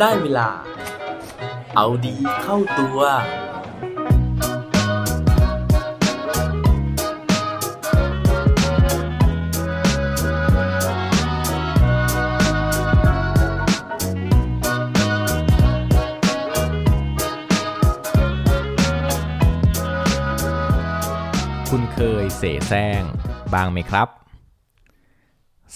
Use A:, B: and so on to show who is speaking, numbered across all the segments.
A: ได้เวลา เอาดีเข้าตัว
B: คุณเคยเสแสร้งบ้างไหมครับ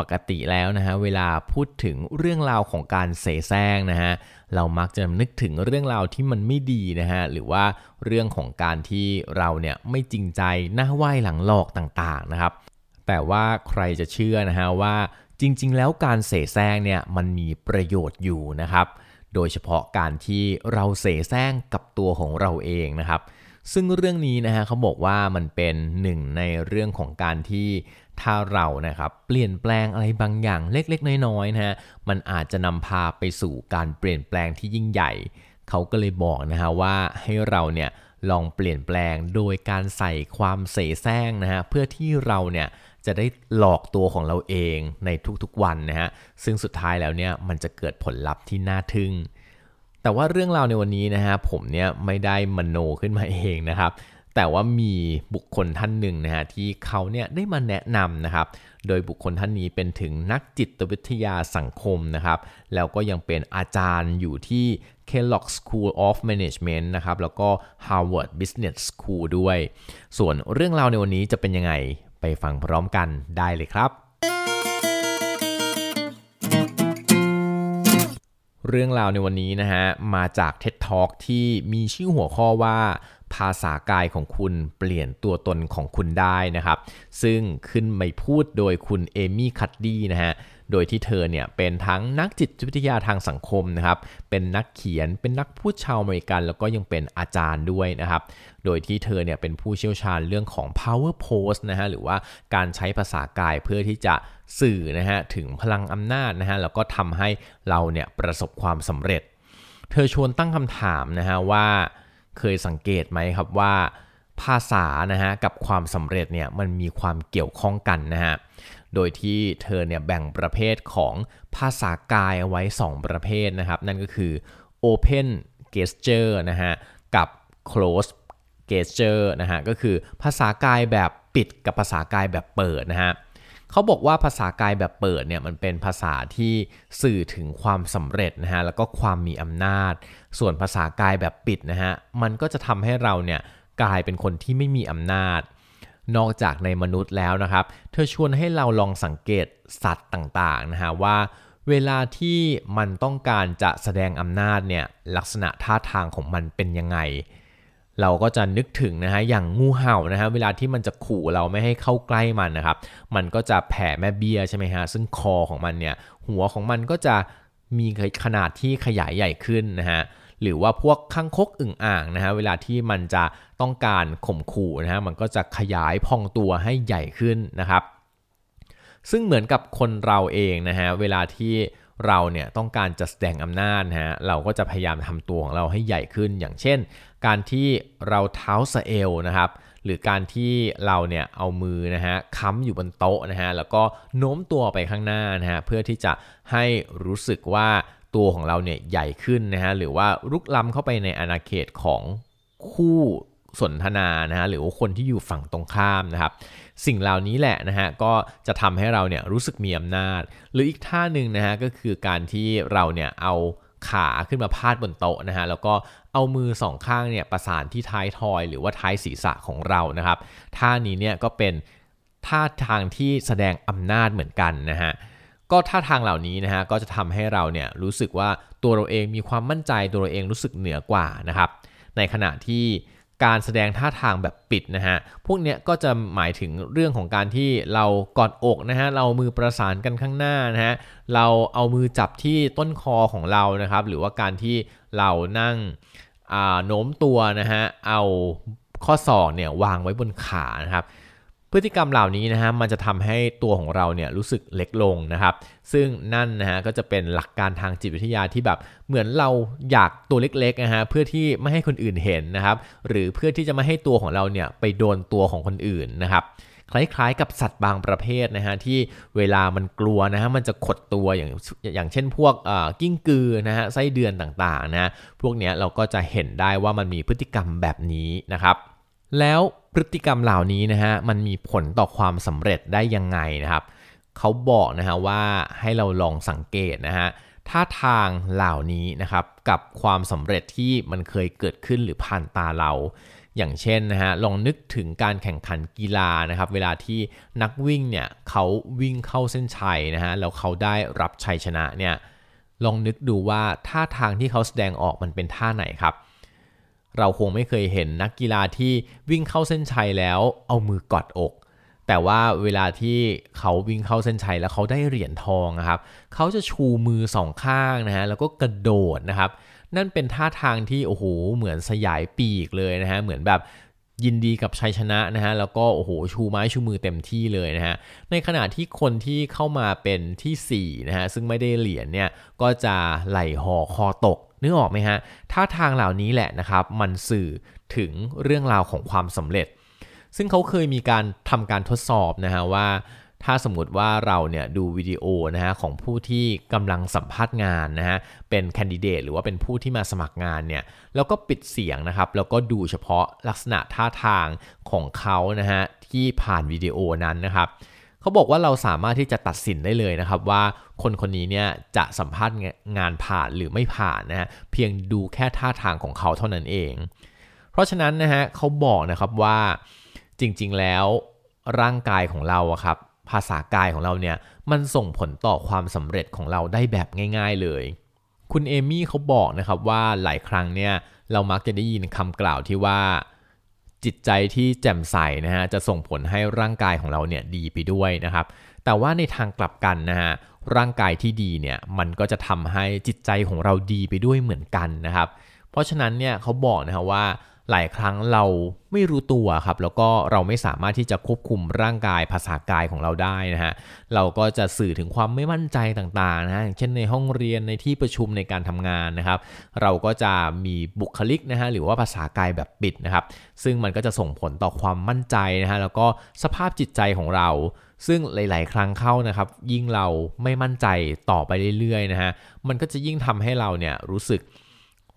B: ปกติแล้วนะฮะเวลาพูดถึงเรื่องราวของการเสแสร้งนะฮะเรามักจะนึกถึงเรื่องราวที่มันไม่ดีนะฮะหรือว่าเรื่องของการที่เราเนี่ยไม่จริงใจหน้าไหว้หลังหลอกต่างๆนะครับ แต่ว่าใครจะเชื่อนะฮะว่าจริง ๆ แล้วการเสแสร้งเนี่ยมันมีประโยชน์อยู่นะครับ โดยเฉพาะการที่เราเสแสร้งกับตัวของเราเองนะครับ ซึ่งเรื่องนี้นะฮะเขาบอกว่ามันเป็นหนึ่งในเรื่องของการที่ถ้าเรานะครับเปลี่ยนแปลงอะไรบางอย่างเล็กๆ น้อยๆนะฮะมันอาจจะนำพาไปสู่การเปลี่ยนแปลงที่ยิ่งใหญ่ เขาก็เลยบอกนะฮะว่าให้เราเนี่ยลองเปลี่ยนแปลงโดยการใส่ความเสแสร้งนะฮะเพื่อที่เราเนี่ยจะได้หลอกตัวของเราเองในทุกๆวันนะฮะซึ่งสุดท้ายแล้วเนี่ยมันจะเกิดผลลัพธ์ที่น่าทึ่ง แต่ว่าเรื่องราวในวันนี้นะฮะผมเนี่ยไม่ได้มโนขึ้นมาเองนะครับ แต่ว่ามีบุคคลท่านหนึ่งนะฮะที่เขาเนี่ยได้มาแนะนำนะครับ โดยบุคคลท่านนี้เป็นถึงนักจิตวิทยาสังคมนะครับ แล้วก็ยังเป็นอาจารย์อยู่ที่ Kellogg School of Management นะครับ แล้วก็ Harvard Business School ด้วย ส่วนเรื่องราวในวันนี้จะเป็นยังไงไปฟังพร้อมกันได้เลยครับ เรื่องราวในวันนี้นะฮะ มาจาก TED Talk ที่มีชื่อหัวข้อว่าภาษากายของคุณเปลี่ยนตัวตนของคุณได้นะครับ ซึ่งขึ้นไม่พูดโดยคุณเอมี่คัตดี้นะฮะ โดยที่เธอเนี่ยเป็นทั้งนักจิตวิทยาทางสังคมนะครับเป็นนักเขียนเป็นนักพูดชาวอเมริกัน แล้วก็ยังเป็นอาจารย์ด้วยนะครับโดยที่เธอเนี่ยเป็นผู้เชี่ยวชาญเรื่องของ power pose นะฮะหรือว่าการใช้ภาษากายเพื่อที่จะสื่อนะฮะถึงพลังอำนาจนะฮะแล้วก็ทำให้เราเนี่ยประสบความสำเร็จ เธอชวนตั้งคำถามนะฮะว่าเคยสังเกตไหมครับว่า ภาษานะฮะกับความสำเร็จเนี่ยมันมีความเกี่ยวข้องกันนะฮะโดยที่เธอเนี่ยแบ่งประเภทของภาษากายเอาไว้ 2 ประเภทนะครับ นั่นก็คือ open gesture นะฮะกับ close gesture นะฮะก็คือภาษากายแบบปิดกับภาษากายแบบเปิดนะฮะเขาบอกว่าภาษากายแบบเปิดเนี่ยมันเป็นภาษาที่สื่อถึงความสำเร็จนะฮะแล้วก็ความมีอำนาจ ส่วนภาษากายแบบปิดนะฮะมันก็จะทำให้เราเนี่ย กลายเป็นคนที่ไม่มีอำนาจ นอกจากในมนุษย์แล้วนะครับ เธอชวนให้เราลองสังเกตสัตว์ต่างๆนะฮะว่า เวลาที่มันต้องการจะแสดงอำนาจเนี่ยลักษณะท่าทางของมันเป็นยังไง เราก็จะนึกถึงนะฮะอย่างงูเห่านะฮะเวลาที่มันจะขู่เราไม่ให้เข้าใกล้มันนะครับ มันก็จะแผ่แม่เบี้ยใช่ไหมฮะซึ่งคอของมันเนี่ยหัวของมันก็จะมีขนาดที่ขยายใหญ่ขึ้นนะฮะ หรือว่าพวกข้างคกอึ่งอ่างนะฮะเวลาที่มันจะต้องการข่มขู่นะฮะมันก็จะขยายพองตัวให้ใหญ่ขึ้นนะครับ ซึ่งเหมือนกับคนเราเองนะฮะเวลาที่เราเนี่ยต้องการจะแสดงอำนาจนะฮะเราก็จะพยายามทำตัวของเราให้ใหญ่ขึ้น อย่างเช่น การที่เราเท้าสะเอวนะครับหรือการที่เราเนี่ยเอามือนะฮะค้ำอยู่บนโต๊ะนะฮะแล้วก็โน้มตัวไปข้างหน้านะฮะเพื่อที่จะให้รู้สึกว่า ตัวของเราเนี่ยใหญ่ขึ้นนะฮะหรือว่าลุกล้ำเข้าไปในอาณาเขตของคู่สนทนานะฮะหรือว่าคนที่อยู่ฝั่งตรงข้ามนะครับ สิ่งเหล่านี้แหละนะฮะก็จะทำให้เราเนี่ยรู้สึกมีอำนาจ หรืออีกท่าหนึ่งนะฮะก็คือการที่เราเนี่ยเอาขาขึ้นมาพาดบนโต๊ะนะฮะแล้วก็เอามือสองข้างเนี่ยประสานที่ท้ายทอย หรือว่าท้ายศีรษะของเรานะครับท่านี้เนี่ยก็เป็นท่าทางที่แสดงอำนาจเหมือนกันนะฮะ ก็ท่าทางเหล่านี้นะฮะก็จะทำให้เราเนี่ยรู้สึกว่าตัวเราเองมีความมั่นใจตัวเราเองรู้สึกเหนือกว่านะครับในขณะที่การแสดงท่าทางแบบปิดนะฮะ พวกเนี้ยก็จะหมายถึงเรื่องของการที่เรากอดอกนะฮะ เรามือประสานกันข้างหน้านะฮะ เราเอามือจับที่ต้นคอของเรานะครับ หรือว่าการที่เรานั่งโน้มตัวนะฮะ เอาข้อศอกเนี่ยวางไว้บนขานะครับ พฤติกรรมเหล่านี้นะฮะมันจะทำให้ตัวของเราเนี่ยรู้สึกเล็กลงนะครับ ซึ่งนั่นนะฮะก็จะเป็นหลักการทางจิตวิทยาที่แบบเหมือนเราอยากตัวเล็กๆนะฮะเพื่อที่ไม่ให้คนอื่นเห็นนะครับ หรือเพื่อที่จะไม่ให้ตัวของเราเนี่ยไปโดนตัวของคนอื่นนะครับคล้ายๆกับสัตว์บางประเภทนะฮะที่เวลามันกลัวนะฮะมันจะขดตัวอย่างอย่างเช่นพวกกิ้งกือนะฮะไส้เดือนต่างๆนะพวกเนี้ยเราก็จะเห็นได้ว่ามันมีพฤติกรรมแบบนี้นะครับ แล้ว พฤติกรรมเหล่านี้นะฮะมันมีผลต่อความสำเร็จได้ยังไงนะครับเขาบอกนะฮะว่าให้เราลองสังเกตนะฮะท่าทางเหล่านี้นะครับกับความสำเร็จที่มันเคยเกิดขึ้นหรือผ่านตาเรา อย่างเช่นนะฮะลองนึกถึงการแข่งขันกีฬานะครับเวลาที่นักวิ่งเนี่ยเขาวิ่งเข้าเส้นชัยนะฮะแล้วเขาได้รับชัยชนะเนี่ยลองนึกดูว่าท่าทางที่เขาแสดงออกมันเป็นท่าไหนครับ เราคงไม่เคยเห็นนักกีฬาที่วิ่งเข้าเส้นชัยแล้วเอามือกอดอก แต่ว่าเวลาที่เขาวิ่งเข้าเส้นชัยแล้วเขาได้เหรียญทองนะครับเขาจะชูมือสองข้างนะฮะแล้วก็กระโดดนะครับ นั่นเป็นท่าทางที่โอ้โหเหมือนสยายปีกเลยนะฮะเหมือนแบบยินดีกับชัยชนะนะฮะแล้วก็โอ้โหชูไม้ชูมือเต็มที่เลยนะฮะในขณะที่คนที่เข้ามาเป็นที่4นะฮะซึ่งไม่ได้เหรียญเนี่ยก็จะไหลห่อคอตก นึกออกไหมฮะท่าทางเหล่านี้แหละนะครับ มันสื่อถึงเรื่องราวของความสำเร็จ ซึ่งเขาเคยมีการทำการทดสอบนะฮะว่าถ้าสมมติว่าเราเนี่ยดูวิดีโอนะฮะของผู้ที่กำลังสัมภาษณ์งานนะฮะเป็นแคนดิเดตหรือว่าเป็นผู้ที่มาสมัครงานเนี่ยแล้วก็ปิดเสียงนะครับแล้วก็ดูเฉพาะลักษณะท่าทางของเขานะฮะที่ผ่านวิดีโอนั้นนะครับ เขาบอกว่าเราสามารถที่จะตัดสินได้เลยนะครับว่าคนคนนี้เนี่ยจะสัมภาษณ์งานผ่านหรือไม่ผ่านนะฮะเพียงดูแค่ท่าทางของเขาเท่านั้นเอง เพราะฉะนั้นนะฮะเขาบอกนะครับว่าจริงๆแล้วร่างกายของเราครับภาษากายของเราเนี่ยมันส่งผลต่อความสำเร็จของเราได้แบบง่าย ๆเลย คุณเอมี่เขาบอกนะครับว่าหลายครั้งเนี่ยเรามักจะได้ยินคำกล่าวที่ว่า จิตใจที่แจ่มใสนะฮะจะส่งผลให้ร่างกายของเราเนี่ยดีไปด้วยนะครับ แต่ว่าในทางกลับกันนะฮะร่างกายที่ดีเนี่ยมันก็จะทำให้จิตใจของเราดีไปด้วยเหมือนกันนะครับ เพราะฉะนั้นเนี่ยเขาบอกนะครับว่า หลายครั้งเราไม่รู้ตัวครับ แล้วก็เราไม่สามารถที่จะควบคุมร่างกายภาษากายของเราได้นะฮะเราก็จะสื่อถึงความไม่มั่นใจต่างๆนะฮะเช่นในห้องเรียนในที่ประชุมในการทำงานนะครับ เราก็จะมีบุคลิกนะฮะหรือว่าภาษากายแบบปิดนะครับ ซึ่งมันก็จะส่งผลต่อความมั่นใจนะฮะแล้วก็สภาพจิตใจของเราซึ่งหลาย ๆ ครั้งเข้านะครับ ยิ่งเราไม่มั่นใจต่อไปเรื่อย ๆ นะฮะ มันก็จะยิ่งทำให้เราเนี่ยรู้สึก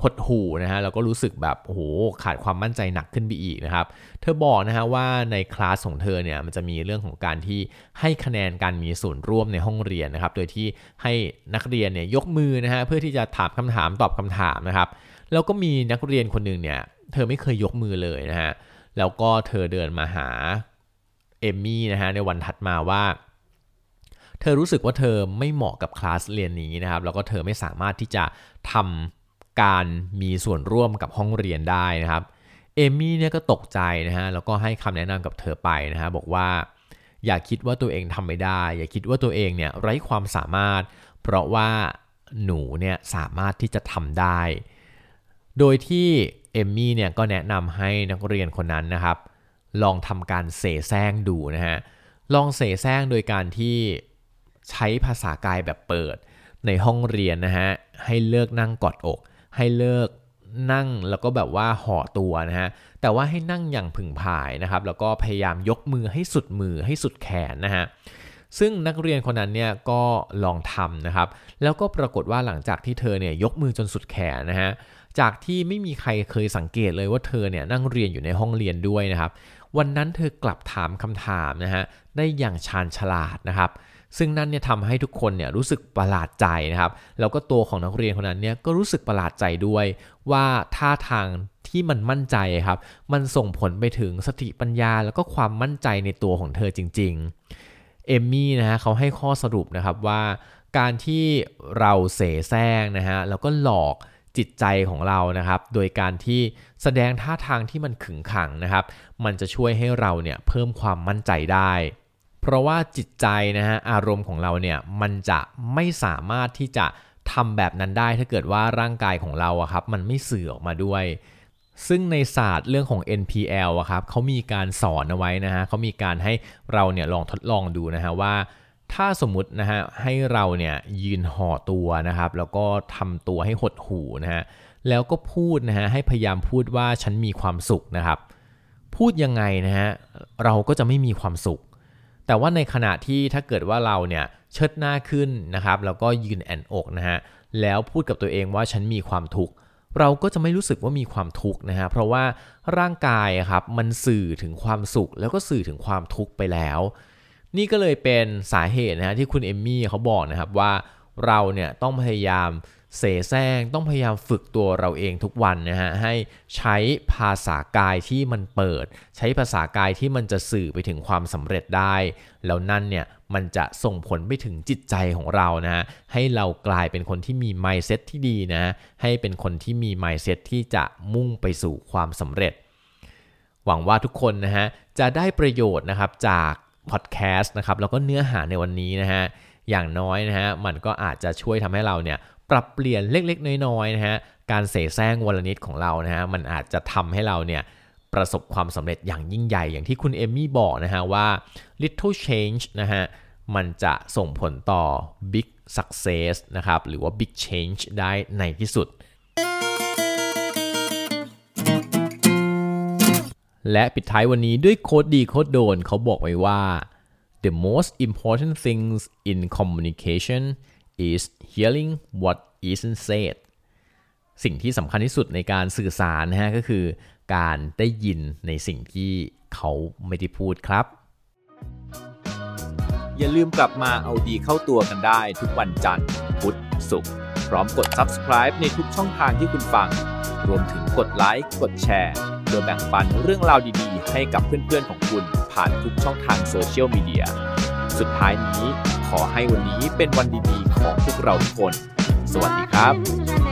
B: หดหูนะฮะแล้วก็รู้สึกแบบโอ้โหขาดความมั่นใจหนักขึ้นไปอีกนะครับ เธอบอกนะฮะว่าในคลาสของเธอเนี่ยมันจะมีเรื่องของการที่ให้คะแนนการมีส่วนร่วมในห้องเรียนนะครับ โดยที่ให้นักเรียนเนี่ยยกมือนะฮะเพื่อที่จะถามคำถามตอบคำถามนะครับ แล้วก็มีนักเรียนคนหนึ่งเนี่ยเธอไม่เคยยกมือเลยนะฮะแล้วก็เธอเดินมาหาเอมมี่นะฮะในวันถัดมาว่าเธอรู้สึกว่าเธอไม่เหมาะกับคลาสเรียนนี้นะครับ แล้วก็เธอไม่สามารถที่จะทำ การมีส่วนร่วมกับห้องเรียนได้นะครับเอมี่เนี่ยก็ตกใจนะฮะแล้วก็ให้คำแนะนำกับเธอไปนะฮะบอกว่า อย่าคิดว่าตัวเองทำไม่ได้ อย่าคิดว่าตัวเองเนี่ยไร้ความสามารถ เพราะว่าหนูเนี่ยสามารถที่จะทำได้ โดยที่เอมมี่เนี่ยก็แนะนำให้นักเรียนคนนั้นนะครับ ลองทำการเสแสร้งดูนะฮะลองเสแสร้งโดยการที่ใช้ภาษากายแบบเปิด ในห้องเรียนนะฮะให้เลิกนั่งกอดอก ให้เลิกนั่งแล้วก็แบบว่าห่อตัวนะฮะ แต่ว่าให้นั่งอย่างผึ่งผายนะครับ แล้วก็พยายามยกมือให้สุดมือให้สุดแขนนะฮะ ซึ่งนักเรียนคนนั้นเนี่ยก็ลองทำนะครับ แล้วก็ปรากฏว่าหลังจากที่เธอเนี่ยยกมือจนสุดแขนนะฮะ จากที่ไม่มีใครเคยสังเกตเลยว่าเธอเนี่ยนั่งเรียนอยู่ในห้องเรียนด้วยนะครับ วันนั้นเธอกลับถามคำถามนะฮะได้อย่างชาญฉลาดนะครับ ซึ่งนั่นเนี่ยทำให้ทุกคนเนี่ยรู้สึกประหลาดใจนะครับแล้วก็ตัวของนักเรียนคนนั้นเนี่ยก็รู้สึกประหลาดใจด้วย ว่าท่าทางที่มันมั่นใจครับ มันส่งผลไปถึงสติปัญญาแล้วก็ความมั่นใจในตัวของเธอจริง ๆ เอมมี่นะฮะเขาให้ข้อสรุปนะครับว่าการที่เราเสแสร้งนะฮะแล้วก็หลอกจิตใจของเรานะครับ โดยการที่แสดงท่าทางที่มันขึงขังนะครับ มันจะช่วยให้เราเนี่ยเพิ่มความมั่นใจได้ เพราะว่าจิตใจนะฮะอารมณ์ของเราเนี่ยมันจะไม่สามารถที่จะทำแบบนั้นได้ถ้าเกิดว่าร่างกายของเราอะครับมันไม่สื่อออกมาด้วย ซึ่งในศาสตร์เรื่องของ NPL อะครับเขามีการสอนเอาไว้นะฮะเขามีการให้เราเนี่ยลองทดลองดูนะฮะว่าถ้าสมมตินะฮะให้เราเนี่ยยืนห่อตัวนะครับ แล้วก็ทำตัวให้หดหูนะฮะแล้วก็พูดนะฮะให้พยายามพูดว่าฉันมีความสุขนะครับ พูดยังไงนะฮะเราก็จะไม่มีความสุข แต่ว่าในขณะที่ถ้าเกิดว่าเราเนี่ยเชิดหน้าขึ้นนะครับแล้วก็ยืนแอนอกนะฮะแล้วพูดกับตัวเองว่าฉันมีความทุกข์เราก็จะไม่รู้สึกว่ามีความทุกข์นะฮะเพราะว่าร่างกายครับมันสื่อถึงความสุข แล้วก็สื่อถึงความทุกข์ไปแล้ว นี่ก็เลยเป็นสาเหตุนะฮะที่คุณเอมมี่เขาบอกนะครับว่าเราเนี่ยต้องพยายาม เสแสร้งต้องพยายามฝึกตัวเราเองทุกวันนะฮะให้ใช้ภาษากายที่มันเปิด ใช้ภาษากายที่มันจะสื่อไปถึงความสำเร็จได้ แล้วนั่นเนี่ยมันจะส่งผลไปถึงจิตใจของเรานะฮะให้เรากลายเป็นคนที่มี mindset ที่ดีนะให้เป็นคนที่มี mindset ที่จะมุ่งไปสู่ความสำเร็จ หวังว่าทุกคนนะฮะจะได้ประโยชน์นะครับจากพอดแคสต์นะครับแล้วก็เนื้อหาในวันนี้นะฮะอย่างน้อยนะฮะมันก็อาจจะช่วยทำให้เราเนี่ย ปรับเปลี่ยนเล็กๆ น้อยๆนะฮะการเสแสร้งวันละนิดของเรานะฮะมันอาจจะทำให้เราเนี่ยประสบความสำเร็จอย่างยิ่งใหญ่อย่างที่คุณเอมมี่บอกนะฮะว่า little change นะฮะมันจะส่งผลต่อ big success นะครับหรือว่า big change ได้ในที่สุด และปิดท้ายวันนี้ด้วยโค้ดดีโค้ดโดนเขาบอกไว้ว่า the most important things in communication is hearing what isn't said สิ่งที่สำคัญที่สุดในการสื่อสารนะฮะก็คือการได้ยินในสิ่งที่เขาไม่ได้พูดครับ
A: อย่าลืมกลับมาเอาดีเข้าตัวกันได้ทุกวันจันทร์ พุธ ศุกร์ พร้อมกด subscribe ในทุกช่องทางที่คุณฟัง รวมถึงกดไลค์ กดแชร์เพื่อแบ่งปันเรื่องราวดีๆ ให้กับเพื่อนๆของคุณผ่านทุกช่องทางโซเชียลมีเดีย สุดท้ายนี้ขอให้วันนี้เป็นวันดีๆ เราทุกคน สวัสดีครับ